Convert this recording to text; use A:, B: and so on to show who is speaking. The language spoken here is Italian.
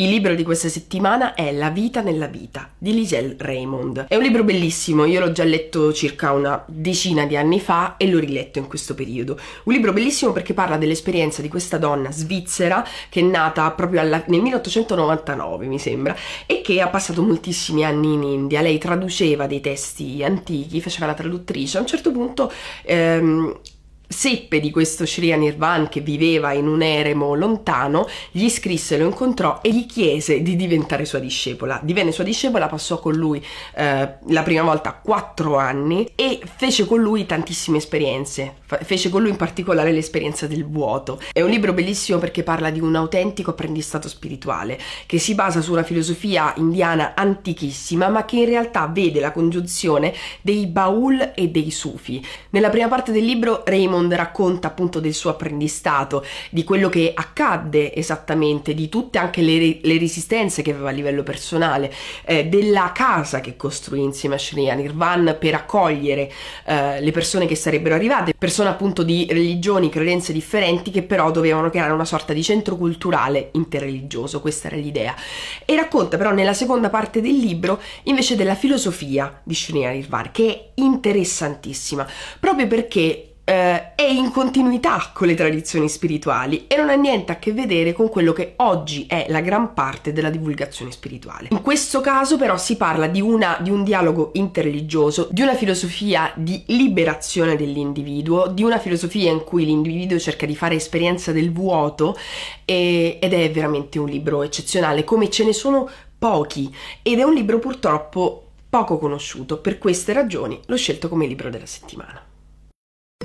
A: Il libro di questa settimana è La vita nella vita di Liselle Raymond. È un libro bellissimo, io l'ho già letto circa una decina di anni fa e l'ho riletto in questo periodo. Un libro bellissimo perché parla dell'esperienza di questa donna svizzera che è nata proprio alla, nel 1899, mi sembra, e che ha passato moltissimi anni in India. Lei traduceva dei testi antichi, faceva la traduttrice. A un certo punto ehm, seppe di questo Shriya Nirvan che viveva in un eremo lontano, gli scrisse, lo incontrò e gli chiese di diventare sua discepola. Divenne sua discepola, passò con lui eh, la prima volta quattro anni e fece con lui tantissime esperienze. Fece con lui in particolare l'esperienza del vuoto. È un libro bellissimo perché parla di un autentico apprendistato spirituale che si basa su una filosofia indiana antichissima ma che in realtà vede la congiunzione dei Baul e dei Sufi. Nella prima parte del libro Raymond Raymond racconta appunto del suo apprendistato, di quello che accadde esattamente, di tutte anche le, le resistenze che aveva a livello personale, eh, della casa che costruì insieme a Shreya Nirvan per accogliere eh, le persone che sarebbero arrivate, persone appunto di religioni, credenze differenti che però dovevano creare una sorta di centro culturale interreligioso, questa era l'idea. E racconta però nella seconda parte del libro invece della filosofia di Shreya Nirvan, che è interessantissima, proprio perché eh, è in continuità con le tradizioni spirituali e non ha niente a che vedere con quello che oggi è la gran parte della divulgazione spirituale. In questo caso però si parla di, una, di un dialogo interreligioso, di una filosofia di liberazione dell'individuo, di una filosofia in cui l'individuo cerca di fare esperienza del vuoto e, ed è veramente un libro eccezionale, come ce ne sono pochi ed è un libro purtroppo poco conosciuto, per queste ragioni l'ho scelto come libro della settimana.